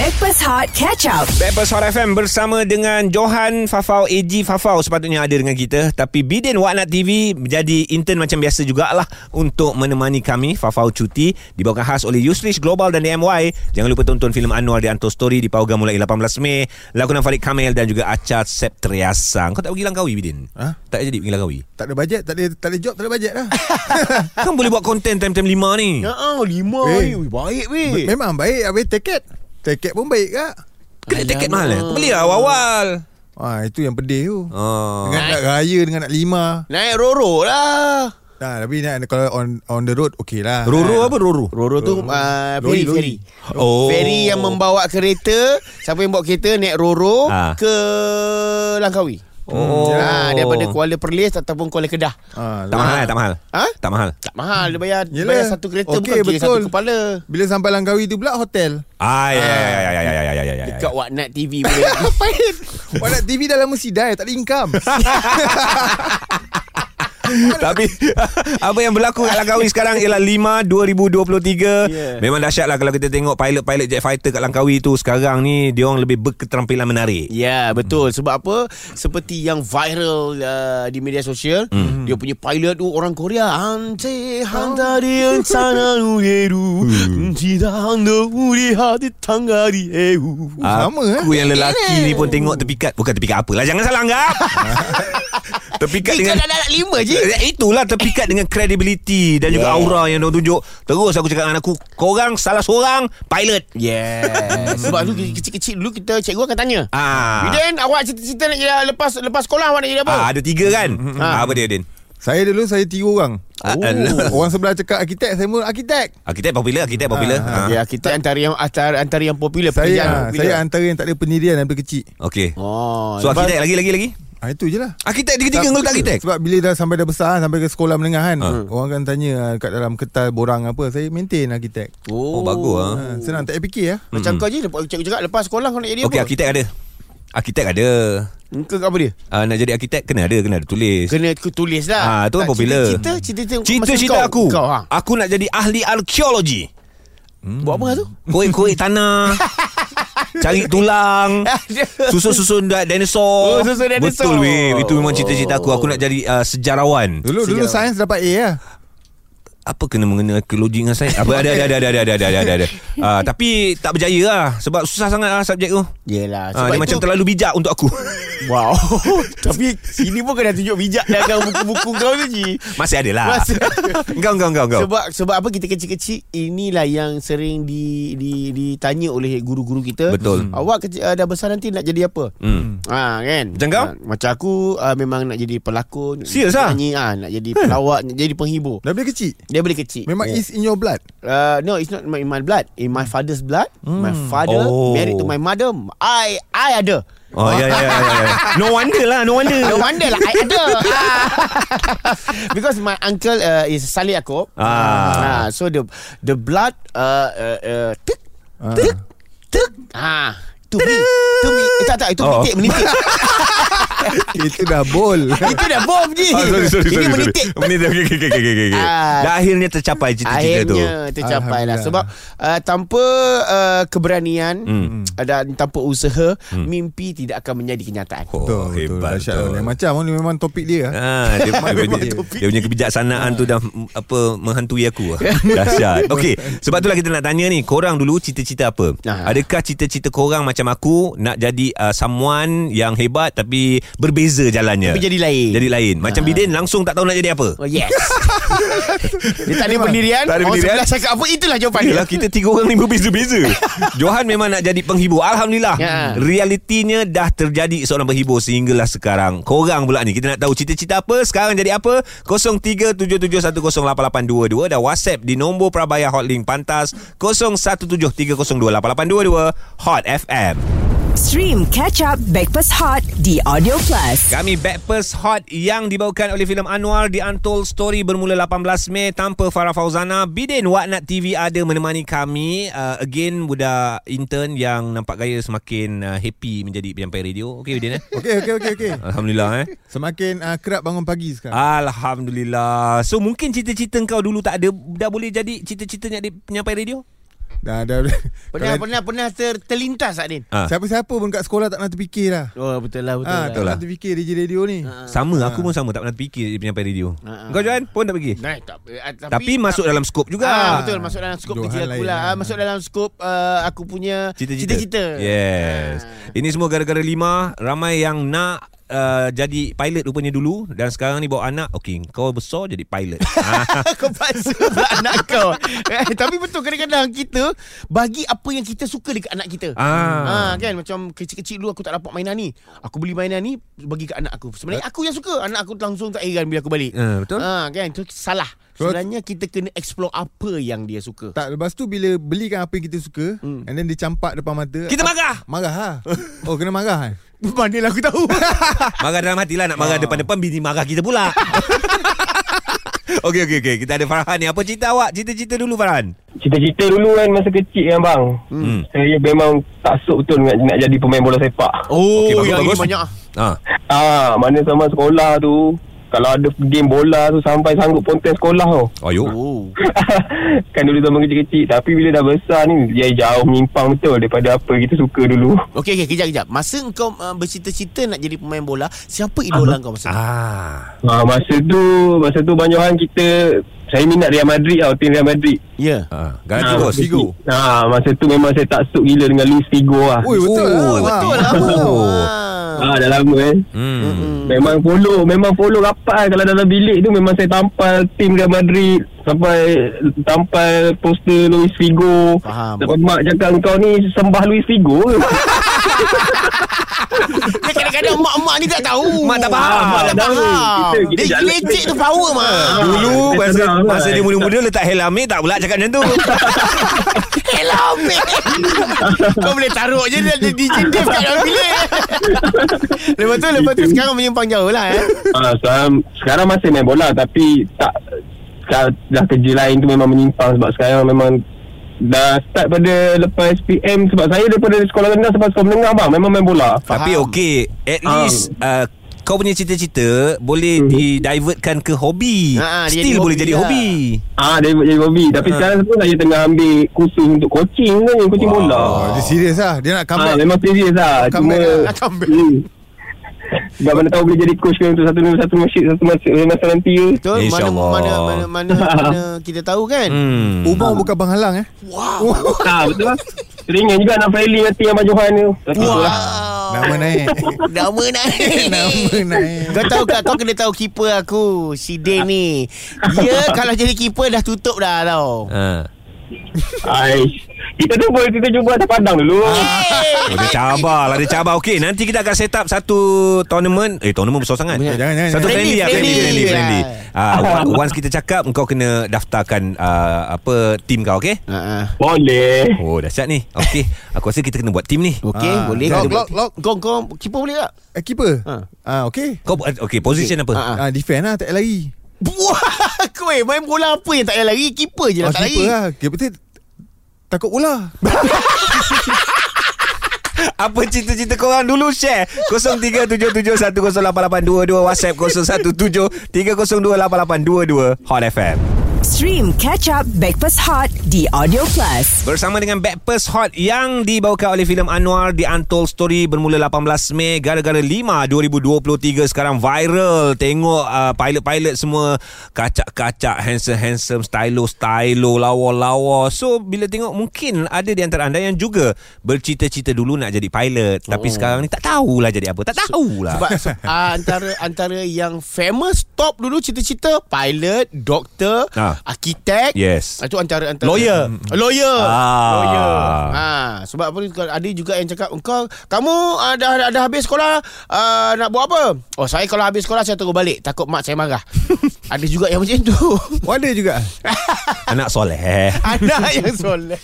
Backpass Hot Catch Up. Backpast Hot FM bersama dengan Johan Fafau AG Fafau sepatutnya ada dengan kita tapi Bidin Waknat TV menjadi intern macam biasa jugalah untuk menemani kami Fafau cuti dibawakan khas oleh Yusrich Global dan DMY jangan lupa tonton filem Anwar di Anto Story dipautkan mulai 18 Mei lakonan Farid Kamil dan juga Acat Septriasang kau tak pergi Langkawi Bidin? Ha? Tak jadi pergi Langkawi? Tak ada bajet, tak ada tak ada job, tak ada bajet dah. kan boleh buat konten time-time lima ni Ya, oh, lima Eh. ni. Baik, weh. Memang baik habis tiket. Tiket pun baik kak. Kena tiket mahal eh? Kau beli lah awal-awal Ah itu yang pedih tu. Oh. Dengan nak raya dengan nak lima. Naik Roro lah. Nah, tapi nak kalau on on the road okey lah. Roro apa Roro? Roro tu uh, Lori, ferry, lori. ferry. Oh. Ferry yang membawa kereta. Siapa yang bawa kereta naik Roro Ah. ke Langkawi. Oh. Ha, daripada Kuala Perlis ataupun Kuala Kedah. Ah, Tak mahal? Tak mahal? Ha? Tak mahal? Tak mahal dia bayar, Yelah. bayar satu kereta Okey, bukan betul. satu kepala. Bila sampai Langkawi tu pula hotel. Ah, ya, ya, ya, ya, ya, ya, ya, ya, ya, ya. Dekat Waknat TV boleh. Ngapain? Orang TV dah lama sidai, tak ada income. Tapi apa yang berlaku kat Langkawi sekarang ialah 5 2023. Yeah. Memang dahsyat lah kalau kita tengok pilot-pilot jet fighter kat Langkawi tu sekarang ni dia orang lebih berketerampilan menarik. Ya betul. Sebab apa? Seperti yang viral uh, Di media sosial mm. Dia punya pilot tu Orang Korea. Ante handa di sana uyeru Tidak uri hati tangga di eu sama, eh? Aku yang lelaki ni pun tengok terpikat Bukan terpikat apalah Jangan salah anggap. Terpikat Ni kan dengan anak lima je. Eh, Itulah terpikat dengan credibility Dan juga Yeah. aura yang dia tunjuk. Terus aku cakap dengan aku Korang salah seorang Pilot. Yeah Sebab dulu kecil-kecil dulu Kita cikgu akan tanya. Ah. Biden awak cita-cita nak jadi Lepas lepas sekolah awak nak jadi apa? Ah, Ada tiga kan? Ah. Apa dia Din saya dulu saya tiga orang. Ah, Oh. Orang sebelah cakap arkitek, saya pun arkitek. Arkitek popular Arkitek popular Ah, ah. Ya, kita antara yang antara, antara yang popular Saya ah, popular. saya antara yang tak ada pendirian daripada kecil. Okay Oh, So lepas- arkitek lagi lagi lagi Ah itu je lah. Arkitek tiga-tiga kau letak arkitek Sebab bila dah sampai dah besar Sampai ke sekolah menengah kan Ah. Orang akan tanya Kat dalam kertas borang apa Saya maintain arkitek Oh, bagus ah. ha, Senang tak payah fikir lah Macam kau je lepas- Cikgu cakap lepas sekolah kau nak jadi Okey apa? arkitek ada Arkitek ada Kau apa dia? uh, Nak jadi arkitek Kena ada Kena ada tulis. Kena aku tulis lah. Ah, tu kan popular. Cita-cita Cita-cita Cita-cita masa aku kau, kau, ha? Aku nak jadi ahli arkeologi. Buat apa tu? Korek-korek tanah. Cari tulang. Susun-susun dinosaur. Oh, susun dinosaur. Betul weh Itu memang cita-cita aku. Aku nak jadi uh, sejarawan. Dulu dulu Sejauh. sains dapat A lah Apa kena mengenai arkeologi dengan sains? Apa ada ada ada ada ada ada ada. Ada, ada. Uh, Tapi tak berjaya lah Sebab susah sangat lah subjek tu. Yelah uh, Sebab Dia itu macam terlalu bijak untuk aku Wow Tapi Sini pun kena tunjuk bijak Dalam buku-buku kau tu Ji Masih ada lah Masih- Engkau engkau engkau engkau sebab sebab apa kita kecil-kecil inilah yang sering di, di ditanya oleh guru-guru kita. Betul. Awak kecil, uh, dah besar nanti nak jadi apa? Hmm. Ha kan. Macam kau? Ha, macam aku uh, memang nak jadi pelakon. Serius ah? Nyanyi ah, nak jadi pelawak, nak jadi penghibur. Dah boleh kecil Dia boleh kecil. Memang Yeah. is in your blood Uh, no, it's not in my blood. In my father's blood. My father Oh. married to my mother. I I ada. Oh ya ya ya ya, ya. No wonder lah No wonder No wonder lah I ada. Because my uncle uh, Is Salih Yaakob Ah. Ah, So the The blood uh, uh, uh, Tuk Ah. Tuk Tuk Ah, Tu mi Tu mi eh, Tak tak Itu Oh. menitik Menitik Itu dah bol Itu dah bom je Ah, sorry, sorry, Ini sorry, menitik sorry. Menitik okay, okay, okay, okay, okay. Ah. Dan akhirnya tercapai cita-cita tu Akhirnya tercapai lah. Sebab uh, Tanpa uh, Keberanian Hmm. Dan tanpa usaha Mimpi tidak akan menjadi kenyataan Oh, Betul, betul, hebat betul. Yang macam ni memang topik dia ah. Ah, dia, dia, dia, dia, dia punya kebijaksanaan tu dah mm, apa menghantui aku. lah. Dahsyat. Okey, sebab itulah kita nak tanya ni, korang dulu cita-cita apa? Ah. Adakah cita-cita korang macam aku nak jadi uh, someone yang hebat tapi berbeza jalannya? Tapi jadi lain. Jadi lain. Macam Ah. Bidin langsung tak tahu nak jadi apa. Oh yes Dia tak ada pendirian Tak ada Orang pendirian. sebelah cakap apa Itulah jawapan dia kita tiga orang ni berbeza-beza Johan memang nak jadi penghibur Alhamdulillah Ya. Realitinya dah terjadi seorang penghibur Sehinggalah sekarang Korang pula ni Kita nak tahu cita-cita apa Sekarang jadi apa 0377108822 Dan WhatsApp di nombor Prabaya Hotlink Pantas 0173028822 Hot FM Stream Catch Up Backpass Hot di Audio Plus. Kami Backpast Hot yang dibawakan oleh filem Anwar di Untold Story bermula 18 Mei tanpa Farah Fauzana. Bidin Waknat TV ada menemani kami. Uh, again budak intern yang nampak gaya semakin uh, happy menjadi penyampai radio. Okey Bidin eh? Okey okey okey okey. Alhamdulillah eh. Semakin uh, kerap bangun pagi sekarang. Alhamdulillah. So mungkin cita-cita kau dulu tak ada dah boleh jadi cita-cita penyampai radio? Dah, dah, Pernah kalau- pernah pernah ter, terlintas tak Din? Ah. Siapa-siapa pun kat sekolah tak nak terfikir lah. Oh betul lah betul Ah, lah. tak nak terfikir DJ radio ni. Sama aku pun sama tak pernah fikir penyampai radio. Ah. Kau Johan pun tak fikir. Nah, tak, eh, tapi, Tapi masuk dalam skop juga. Ah, betul masuk dalam skop kerja aku lah. Ah, Masuk dalam skop uh, aku punya Cita-cita. cita-cita. Yes. Ah. Ini semua gara-gara Lima ramai yang nak uh, jadi pilot rupanya dulu dan sekarang ni bawa anak. Okey, kau besar jadi pilot. Ah, kau paksa pula anak kau eh, Tapi betul kadang-kadang kita Bagi apa yang kita suka dekat anak kita Ah. ha, kan Macam kecil-kecil dulu aku tak dapat mainan ni Aku beli mainan ni Bagi kat anak aku Sebenarnya aku yang suka Anak aku langsung tak heran bila aku balik Ah, betul. ha, kan Itu salah Sebenarnya kita kena explore apa yang dia suka Tak, lepas tu bila belikan apa yang kita suka Hmm. and then dia campak depan mata. Kita marah. Marah lah. Oh, kena marah kan? Manalah aku tahu Marah dalam hati lah Nak marah depan-depan Bini marah kita pula Okey okey okey Kita ada Farhan ni Apa cerita awak Cerita-cerita dulu Farhan Cita-cita dulu kan masa kecil kan bang. Hmm. Saya memang tak sok betul nak, nak jadi pemain bola sepak. Oh Okey, bagus, yang bagus. banyak ah. Ah, mana sama sekolah tu kalau ada game bola tu sampai sanggup ponten sekolah tu. Ayo Oh kan dulu zaman kecil-kecil tapi bila dah besar ni dia jauh menyimpang betul daripada apa kita suka dulu. Okey okey kejap kejap Masa kau uh, bercita-cita nak jadi pemain bola Siapa idola kau masa tu? Ah. Ha, masa tu masa tu banyakan kita saya minat Real Madrid tau, tim Real Madrid. Ya ah. Galacticos Ah, Figo. Ha, masa tu memang saya tak suk gila dengan Luis Figo lah. Ui, betul Oh, lah. Betul lah Oh. Ha, dah lama eh. Hmm. Memang follow Memang follow rapat Kalau dalam bilik tu Memang saya tampal Tim Real Madrid Sampai Tampal poster Luis Figo Faham. Sampai mak cakap Kau ni sembah Luis Figo ke? Dia kadang-kadang mak-mak ni tak tahu. Mak tak faham. Mak tak faham. Dia jalan- lecek tu power mak. Dulu Ah, masa, masa dia muda-muda letak helmet tak pula cakap macam tu. Hello mate Kau boleh taruh je Dia DJ Dave kat dalam bilik. Lepas tu Lepas tu sekarang menyimpang jauh lah eh. Ha, sekarang, sekarang masih main bola Tapi Tak dah, dah kerja lain tu memang menyimpang Sebab sekarang memang Dah start pada Lepas PM Sebab saya daripada sekolah rendah Sampai sekolah menengah bang Memang main bola Tapi Faham. okey, at Ah. least uh, kau punya cita-cita boleh Hmm. di-divertkan ke hobi. Ha, Still jadi boleh hobi jadi lah. hobi. Ah, dia buat jadi hobi Tapi Ha. sekarang pun saya tengah ambil Kursus untuk coaching kan Coaching bola Oh, dia serius lah. Dia nak Ah, comeback. memang serius lah Cuma lah. Nak comeback. hmm. Sebab mana tahu boleh jadi coach kan Untuk satu satu masjid Satu masjid masa nanti ke? Betul mana, mana, mana, mana, mana kita tahu kan? Hmm. Umur bukan penghalang eh. Wow. Ah betul lah. Teringat juga nak friendly nanti yang Baju Han tu. Tapi Wow itulah Nama naik. Nama naik. Nama naik. Kau tahu tak Kau kena tahu keeper aku Si Day ni Dia kalau jadi keeper Dah tutup dah tau. Ha. Aish Kita tu boleh kita jumpa atas padang dulu Oh, dia cabar lah Dia cabar Okey nanti kita akan set up Satu tournament Eh tournament besar sangat Eh, jangan, jangan, Satu jangan. friendly, Friendly, friendly, friendly, friendly, friendly. friendly. Ah, Once kita cakap Kau kena daftarkan uh, Apa Team kau okay uh-uh. Boleh Oh dahsyat ni Okey Aku rasa kita kena buat team ni Okey Ah, boleh lock, lock, lock. Kau kau keeper boleh tak Eh, keeper. Ha. Ah, okey. Kau Okay position apa Ah, Ah, defend lah, tak lari. Wah Kau eh main bola apa yang tak payah lari? Keeper je Oh, lah tak keeper lari. lah. Keeper tu takut bola. Apa cita-cita korang? Dulu share. 0377108822 WhatsApp 0173028822 Hot FM Stream Catch Up Backpass Hot di Audio Plus. Bersama dengan Backpast Hot yang dibawakan oleh filem Anwar The Untold Story bermula 18 Mei gara-gara 5 2023 sekarang viral. Tengok uh, pilot-pilot semua kacak-kacak handsome-handsome stylo-stylo lawa-lawa. So bila tengok mungkin ada di antara anda yang juga bercita-cita dulu nak jadi pilot. Tapi Oh. sekarang ni tak tahulah jadi apa. Tak tahulah. Sebab uh, antara antara yang famous top dulu cita-cita pilot, doktor, Ah. arkitek. Yes. Itu antara antara Lawyer. Lawyer. Ah. Lawyer. Ha, sebab apa ni ada juga yang cakap engkau kamu uh, dah dah habis sekolah uh, nak buat apa? Oh saya kalau habis sekolah saya terus balik takut mak saya marah. ada juga yang macam tu. Oh, ada juga. anak soleh Anak yang soleh.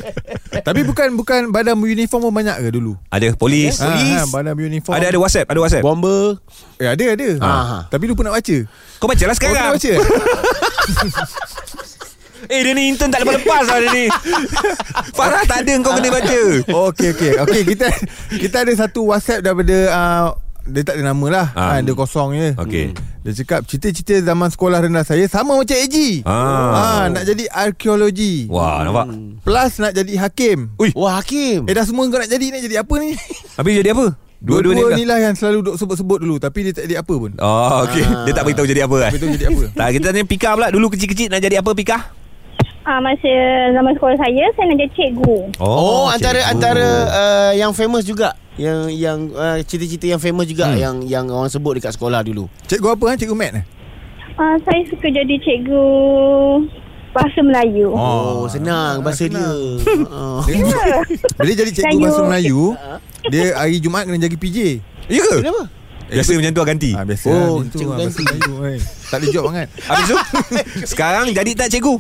Tapi bukan bukan badan beruniform pun banyak ke dulu? ada polis Ah, Polis. ha, badan beruniform. ada ada WhatsApp ada WhatsApp Bomber. Eh, ada ada. Ah. Tapi lupa nak baca. kau baca lah Kau kena sekarang baca. Eh dia ni intern tak lepas-lepas lah dia ni Farah tak ada kau kena baca Okey okey. Okey kita kita ada satu WhatsApp daripada uh, Dia tak ada nama lah Ah. ha. Dia kosong je Okey. Dia cakap Cerita-cerita zaman sekolah rendah saya Sama macam AG Ah. ha, Nak jadi arkeologi Wah, nampak? Plus nak jadi hakim Ui. Wah Hakim Eh dah semua kau nak jadi Nak jadi apa ni Habis jadi apa? Dua-dua Dua-dua ni ni lah yang selalu duk sebut-sebut dulu Tapi dia tak jadi apa pun Oh, okey. Dia tak beritahu jadi apa kan? Betul jadi apa Tak, kita tanya Pika pula. Dulu kecil-kecil nak jadi apa, Pika? Ah, masa zaman sekolah saya, saya nak jadi cikgu. Oh, antara cikgu. antara uh, yang famous juga yang yang uh, cerita-cerita yang famous juga Hmm. yang yang orang sebut dekat sekolah dulu. Cikgu apa kan Cikgu Mat eh Ah, saya suka jadi cikgu bahasa Melayu. Oh, senang bahasa dia. Oh. Ya. Bila dia jadi cikgu bahasa Melayu Dia hari Jumaat kena jaga PJ Ya ke? Kenapa? Biasa macam tu lah ganti. Ah biasa Oh, lah, tu cikgu lah, bahasa ganti. Melayu kan. Tak ada job sangat. Habis tu? Sekarang jadi tak cikgu?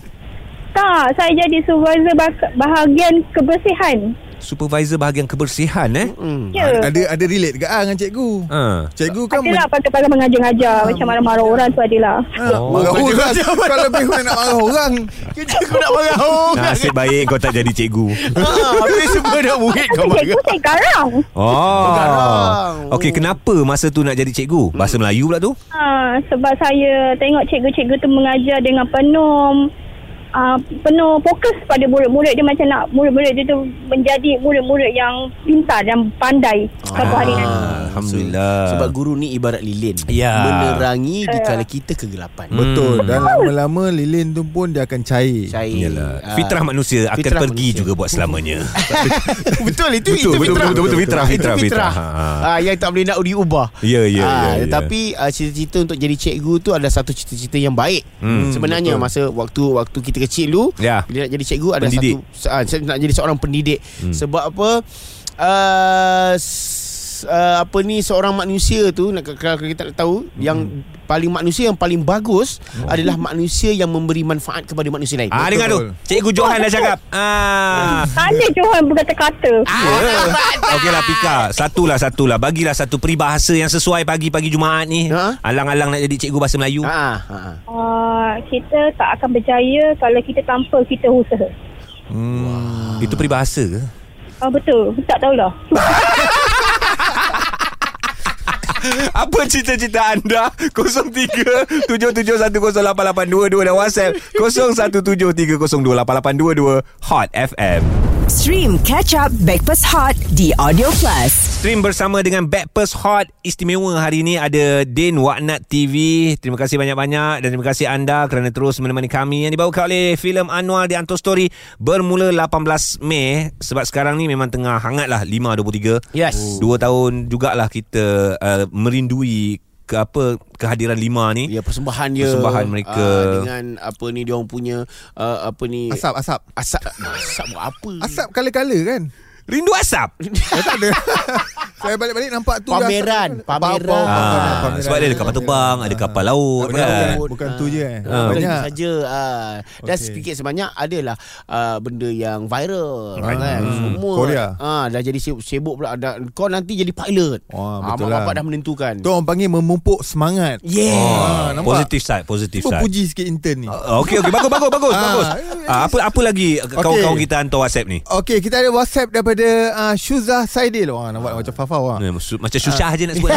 tak, saya jadi supervisor bah- bahagian kebersihan. Supervisor bahagian kebersihan eh? Hmm. Ya. Ada ada relate ke ah dengan cikgu? Ha. Cikgu kan Adalah pakai-pakai mengajar-ngajar Macam marah-marah orang tu adalah Ah, marah orang Kalau lebih nak marah orang aku nak marah orang. Nasib baik kau tak jadi cikgu. Ha, habis semua dah murid kau Tapi cikgu marah. saya garang Oh. Sekarang. Okey, kenapa masa tu nak jadi cikgu? Bahasa Melayu pula tu? ha, Sebab saya tengok cikgu-cikgu tu mengajar dengan penuh uh, penuh fokus pada murid-murid dia macam nak murid-murid dia tu menjadi murid-murid yang pintar dan pandai satu hari nanti. Ah, Alhamdulillah. Sebab guru ni ibarat lilin. Ya. Menerangi di kala kita kegelapan. Hmm. Betul Dan lama-lama lilin tu pun dia akan cair Cair. Yalah. Ah, Fitrah manusia akan fitrah pergi manusia. juga buat selamanya. betul itu Betul, itu betul, fitrah. betul, betul, fitrah, Itu fitrah, fitrah. fitrah. Ha. Ah, yang tak boleh nak diubah. Ya, ya, Ah, ya, ya. Tetapi ah, cita-cita untuk jadi cikgu tu adalah satu cita-cita yang baik. Hmm, Sebenarnya masa waktu waktu kita kecil dulu, Ya. bila nak jadi cikgu ada Pendidik. satu ah, saya nak jadi seorang pendidik. Hmm. Sebab apa? Uh, uh, apa ni seorang manusia tu nak kalau kita nak tahu Hmm. yang paling manusia yang paling bagus adalah manusia yang memberi manfaat kepada manusia lain. Ah, dengar tu. Cikgu Johan dah cakap. Ah. Ada Johan berkata-kata. Ya. Okeylah Pika Satulah satulah Bagilah satu peribahasa yang sesuai Pagi-pagi Jumaat ni Ha? Alang-alang nak jadi cikgu bahasa Melayu Ha, ha, ha. Uh, kita tak akan berjaya kalau kita tanpa kita usaha. hmm. Itu peribahasa ke? Oh, betul. Tak tahulah. Apa cita-cita anda? 03-77108822 dan WhatsApp 0173028822 Hot FM. Stream Catch Up Backpass Hot di Audio Plus. Stream bersama dengan Backpers Hot Istimewa hari ini ada Din Waknat TV. Terima kasih banyak-banyak dan terima kasih anda kerana terus menemani kami yang dibawakan oleh filem Anwar di Anto Story bermula 18 Mei sebab sekarang ni memang tengah hangat lah 5.23. Yes. Dua tahun jugalah kita uh, merindui ke apa kehadiran Lima ni. Ya persembahan dia Persembahan mereka. ah, dengan apa ni dia orang punya uh, apa ni? Asap asap. Asap. Asap buat apa Asap kala-kala kan Rindu asap. Eh, tak ada Saya balik-balik nampak tu Pameran, pameran. Apa-apa, Ah, pameran. sebab dia ada kapal terbang, ada kapal laut Bukan, kan. bukan, tu je eh. Ah. Bukan Banyak saja ah. Dan Okey. sedikit sebanyak adalah uh, benda yang viral Ah, kan hmm. semua Korea. ah dah jadi sibuk, sibuk pula dah, kau nanti jadi pilot Wah, ah, betul bapak lah. dah menentukan Tu orang panggil memupuk semangat yeah Ah, nampak? Positif side, positif side. puji sikit intern ni Ah, Okey okey bagus bagus bagus Ah, bagus. Ah, apa apa lagi kawan-kawan kita hantar WhatsApp ni? Okey, kita ada WhatsApp daripada uh, Syuzah Saidil. Wah, nampak macam Fafau lah. Eh, Macam susah je nak sebut.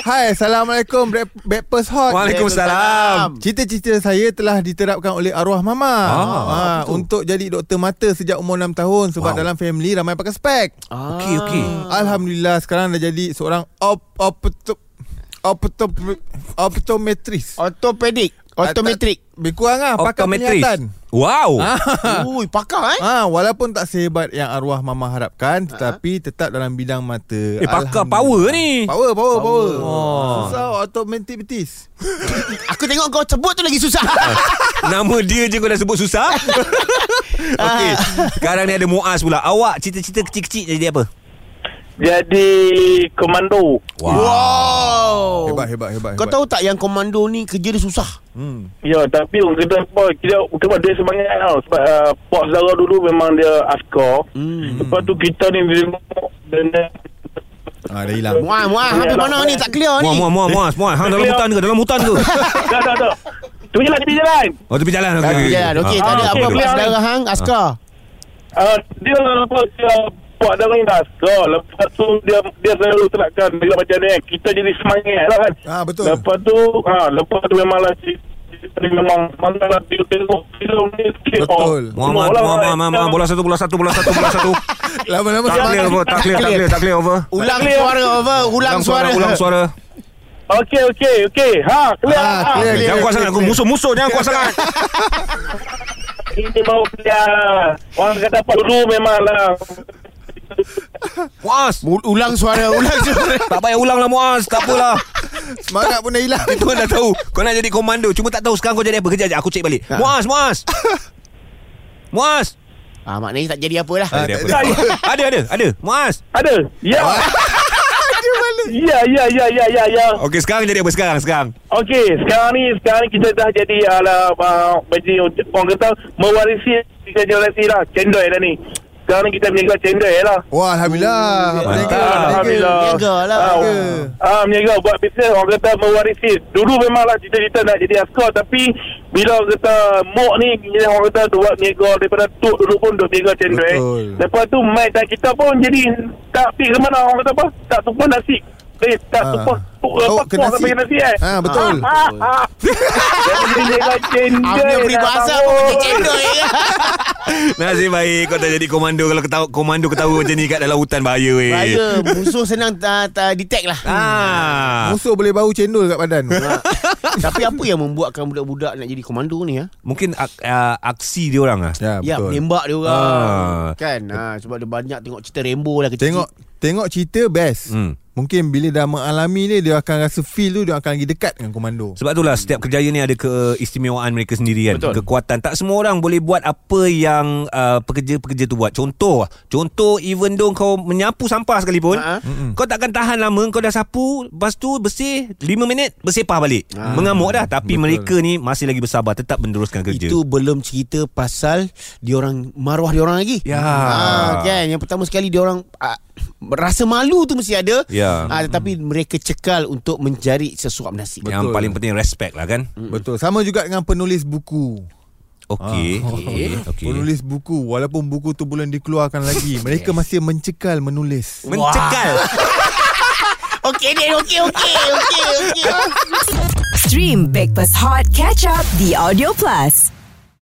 Hai, Assalamualaikum Backpast Hot. Waalaikumsalam. Cita-cita saya telah diterapkan oleh arwah mama Ah, ah, untuk jadi doktor mata sejak umur 6 tahun sebab Wow. dalam family ramai pakai spek. ah. Okey okey. Alhamdulillah sekarang dah jadi seorang op opto opto optometris. Ortopedik Ortometrik Lebih kurang lah pakar penglihatan. Wow. Ui pakar eh Ah, walaupun tak sehebat yang arwah mama harapkan tetapi tetap dalam bidang mata. Eh pakar power ni. Power, power, power. Oh. Susah automatic Aku tengok kau sebut tu lagi susah Nama dia je kau dah sebut susah. okey. Sekarang ni ada Muaz pula. Awak cita-cita kecil-kecil jadi apa? Jadi komando. Wow Hebat, hebat, hebat. Kau hebat. tahu tak yang komando ni kerja dia susah Hmm. Ya, tapi orang kata apa, kita bukan dia semangat tau. Sebab uh, Pok Zara dulu memang dia askar. hmm. Lepas tu kita ni dan Ah, dah hilang. Muaz Muaz Habis mana ni tak clear ni Muaz Muaz Muaz. Muaz. Hang dalam hutan ke? Dalam hutan ke? tak tak tak. Tu je lah tepi jalan. Oh tepi jalan okey. Jalan. Okey, Ah, tak ada okey, apa clear belas ni. darah hang askar. Uh, dia apa dia buat dah orang askar. Lepas tu dia dia selalu terapkan bila macam ni. Kita jadi semangat lah kan. Ah, betul. Lepas tu, ha, lepas tu memanglah ni memang mana lah dia tengok filem ni sikit. Betul. Muhammad, semua Muhammad, orang Muhammad, bola satu, bola satu, bola satu, bola satu. Lama-lama Tak clear, over, tak clear, tak clear, tak clear, over. Ulang suara over Ulang suara ulang suara. Okey, okey, okey. Ha, clear. Ah, ha. clear, clear. Jangan kuat sangat, aku musuh-musuh, jangan kuat sangat. Ini baru clear. Orang kata dulu memanglah. Muaz, Mu- Ulang suara Ulang suara tak payah ulang lah Muaz, tak apalah. Semangat pun dah hilang. Itu kan dah tahu Kau nak jadi komando Cuma tak tahu sekarang kau jadi apa Kejap je aku cek balik Ha. Muaz Muaz Muaz Ah, maknanya tak jadi apa lah Ah, Ada apa? Ada ada ada Muaz Ada? Ya. Ya, ya, ya, ya, ya, ya. Okey sekarang jadi apa sekarang sekarang Okey, sekarang ni sekarang ni kita dah jadi ala uh, jadi orang kata mewarisi generasi lah. Cendol dah ni. Sekarang ni kita berniaga cendol lah. Wah, Alhamdulillah. Mantap. Berniaga. Alhamdulillah. Berniaga lah. Ah, Berniaga. Ah, berniaga buat bisnes orang kata mewarisi. Dulu memanglah cita-cita nak jadi askar tapi bila orang kata mok ni orang kata buat berniaga daripada tok dulu pun duk berniaga cendol. Betul. Lepas tu mai dan kita pun jadi tak pergi ke mana orang kata apa? Tak tumpah nasi. Eh, tak Ah. tumpah. Oh, Oh, ke kuah nasi. eh. Ah, betul. Ambil peribahasa nak Apa pakai cendol ya Nasib baik Kau tak jadi komando Kalau ketawa, komando ketawa macam ni Kat dalam hutan bahaya weh Bahaya Musuh senang ta, ta detect lah Ah, Musuh boleh bau cendol kat badan. Tapi apa yang membuatkan budak-budak Nak jadi komando ni ya? Mungkin ak, uh, aksi dia orang ah. ya, Ya betul. menembak dia orang Ah. Kan ha, Sebab dia banyak tengok cerita rainbow lah kecil Tengok tengok cerita best. Hmm. Mungkin bila dah mengalami ni dia akan rasa feel tu dia akan lagi dekat dengan komando. Sebab itulah setiap kerjaya ni ada keistimewaan mereka sendiri kan. Betul. Kekuatan. Tak semua orang boleh buat apa yang uh, pekerja-pekerja tu buat. Contoh, contoh even though kau menyapu sampah sekalipun, Ha. kau takkan tahan lama kau dah sapu, lepas tu bersih 5 minit bersepah balik. Ha. Mengamuk dah tapi Betul. mereka ni masih lagi bersabar tetap meneruskan kerja. Itu belum cerita pasal diorang maruah diorang lagi. Ya. Ha, kan yang pertama sekali diorang ah, rasa malu tu mesti ada. Ya. Ah, tetapi mereka cekal untuk mencari sesuap nasi. Yang Betul. paling penting respect lah kan. Betul. Sama juga dengan penulis buku. Okey. Ah. Okey. Okey. Penulis buku walaupun buku tu belum dikeluarkan lagi, mereka masih mencekal menulis. Mencekal. Okey ni okey okey okey okey. Stream Breakfast Hot Catch Up The Audio Plus.